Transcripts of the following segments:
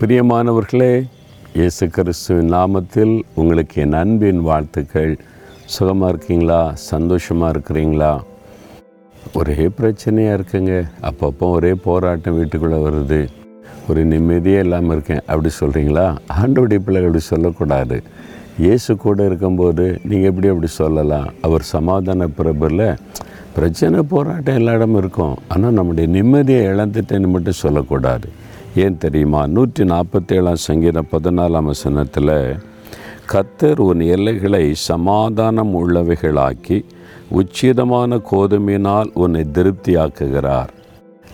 பிரியமானவர்களே இயேசு கிறிஸ்துவின் நாமத்தில் உங்களுக்கு என் அன்பின் வாழ்த்துக்கள். சுகமாக இருக்கீங்களா? சந்தோஷமாக இருக்கிறீங்களா? ஒரே பிரச்சனையாக இருக்குங்க. அப்பப்போ ஒரே போராட்டம் வீட்டுக்குள்ளே வருது. ஒரு நிம்மதியே இல்லாமல் இருக்கேன். அப்படி சொல்கிறீங்களா ஆண்டோடைய பிள்ளைகள் அப்படி சொல்லக்கூடாது. இயேசு கூட இருக்கும்போது நீங்கள் எப்படி அப்படி சொல்லலாம்? அவர் சமாதான பிரபுல பிரச்சனை போராட்டம் எல்லா இடமும் இருக்கும். ஆனால் நம்முடைய நிம்மதியை இழந்துட்டேன்னு மட்டும் சொல்லக்கூடாது. ஏன் தெரியுமா? நூற்றி நாற்பத்தேழாம் சங்கீதம் பதினாலாம் வசனத்தில் கத்தர் உன் எல்லைகளை சமாதானம் உள்ளவைகளாக்கி உச்சிதமான கோதுமையினால் உன்னை திருப்தியாக்குகிறார்.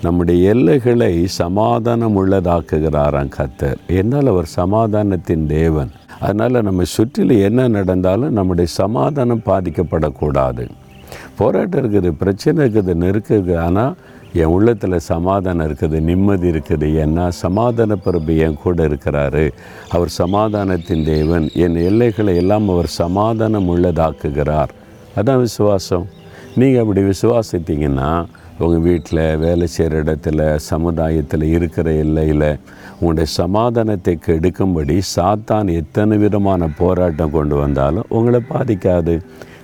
நம்முடைய எல்லைகளை சமாதானம் உள்ளதாக்குகிறாராம் கத்தர் என்னால் அவர் சமாதானத்தின் தேவன். அதனால் நம்ம சுற்றிலும் என்ன நடந்தாலும் நம்முடைய சமாதானம் பாதிக்கப்படக்கூடாது. போராட்டம் இருக்குது பிரச்சனை இருக்குது நெருக்குது ஆனால் என் உள்ளத்தில் சமாதானம் இருக்குது நிம்மதி இருக்குது. ஏன்னா சமாதான பிரபு என் கூட இருக்கிறாரு. அவர் சமாதானத்தின் தேவன். என் எல்லைகளை எல்லாம் அவர் சமாதானம் உள்ளதாக்குகிறார். அதான் விசுவாசம். நீங்கள் அப்படி விசுவாசித்தீங்கன்னா உங்கள் வீட்டில் வேலை செய்கிற இடத்துல சமுதாயத்தில் இருக்கிற எல்லையில் உங்களுடைய சமாதானத்தை கெடுக்கும்படி சாத்தான் எத்தனை விதமான போராட்டம் கொண்டு வந்தாலும் உங்களை பாதிக்காது.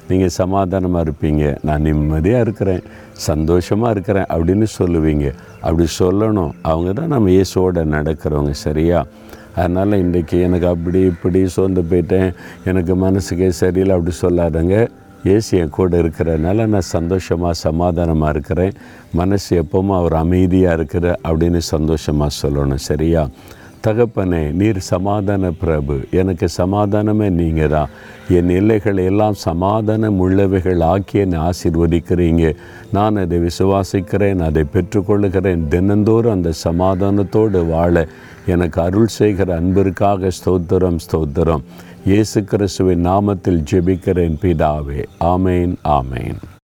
நீங்கள் சமாதானமாக இருப்பீங்க. நான் நிம்மதியாக இருக்கிறேன். சந்தோஷமாக இருக்கிறேன் அப்படின்னு சொல்லுவீங்க. அப்படி சொல்லணும். அவங்க தான் நம்ம இயேசுவோட நடக்கிறவங்க. சரியா? அதனால் இன்றைக்கி எனக்கு அப்படி இப்படி சோர்ந்து போயிட்டேன். எனக்கு மனசுக்கே சரியில்லை. அப்படி சொல்லாதங்க. ஏசு என் கூட இருக்கிறதுனால நான் சந்தோஷமாக சமாதானமாக இருக்கிறேன். மனசு எப்போவும் அவர் அமைதியாக இருக்கிற அப்படின்னு சந்தோஷமாக சொல்லணும். சரியா? தகப்பனே நீர் சமாதான பிரபு. எனக்கு சமாதானமே நீங்கள் தான் என் எல்லைகள் எல்லாம் சமாதானம் உள்ளவைகள் ஆக்கி என்னை ஆசீர்வதிக்கிறீங்க. நான் அதை விசுவாசிக்கிறேன் அதை பெற்றுக்கொள்கிறேன் தினந்தோறும் அந்த சமாதானத்தோடு வாழ எனக்கு அருள் செய்கிற அன்பிற்காக ஸ்தோத்திரம் ஸ்தோத்திரம். இயேசு கிறிஸ்துவின் நாமத்தில் ஜெபிக்கிறேன் பிதாவே. ஆமேன் ஆமேன்.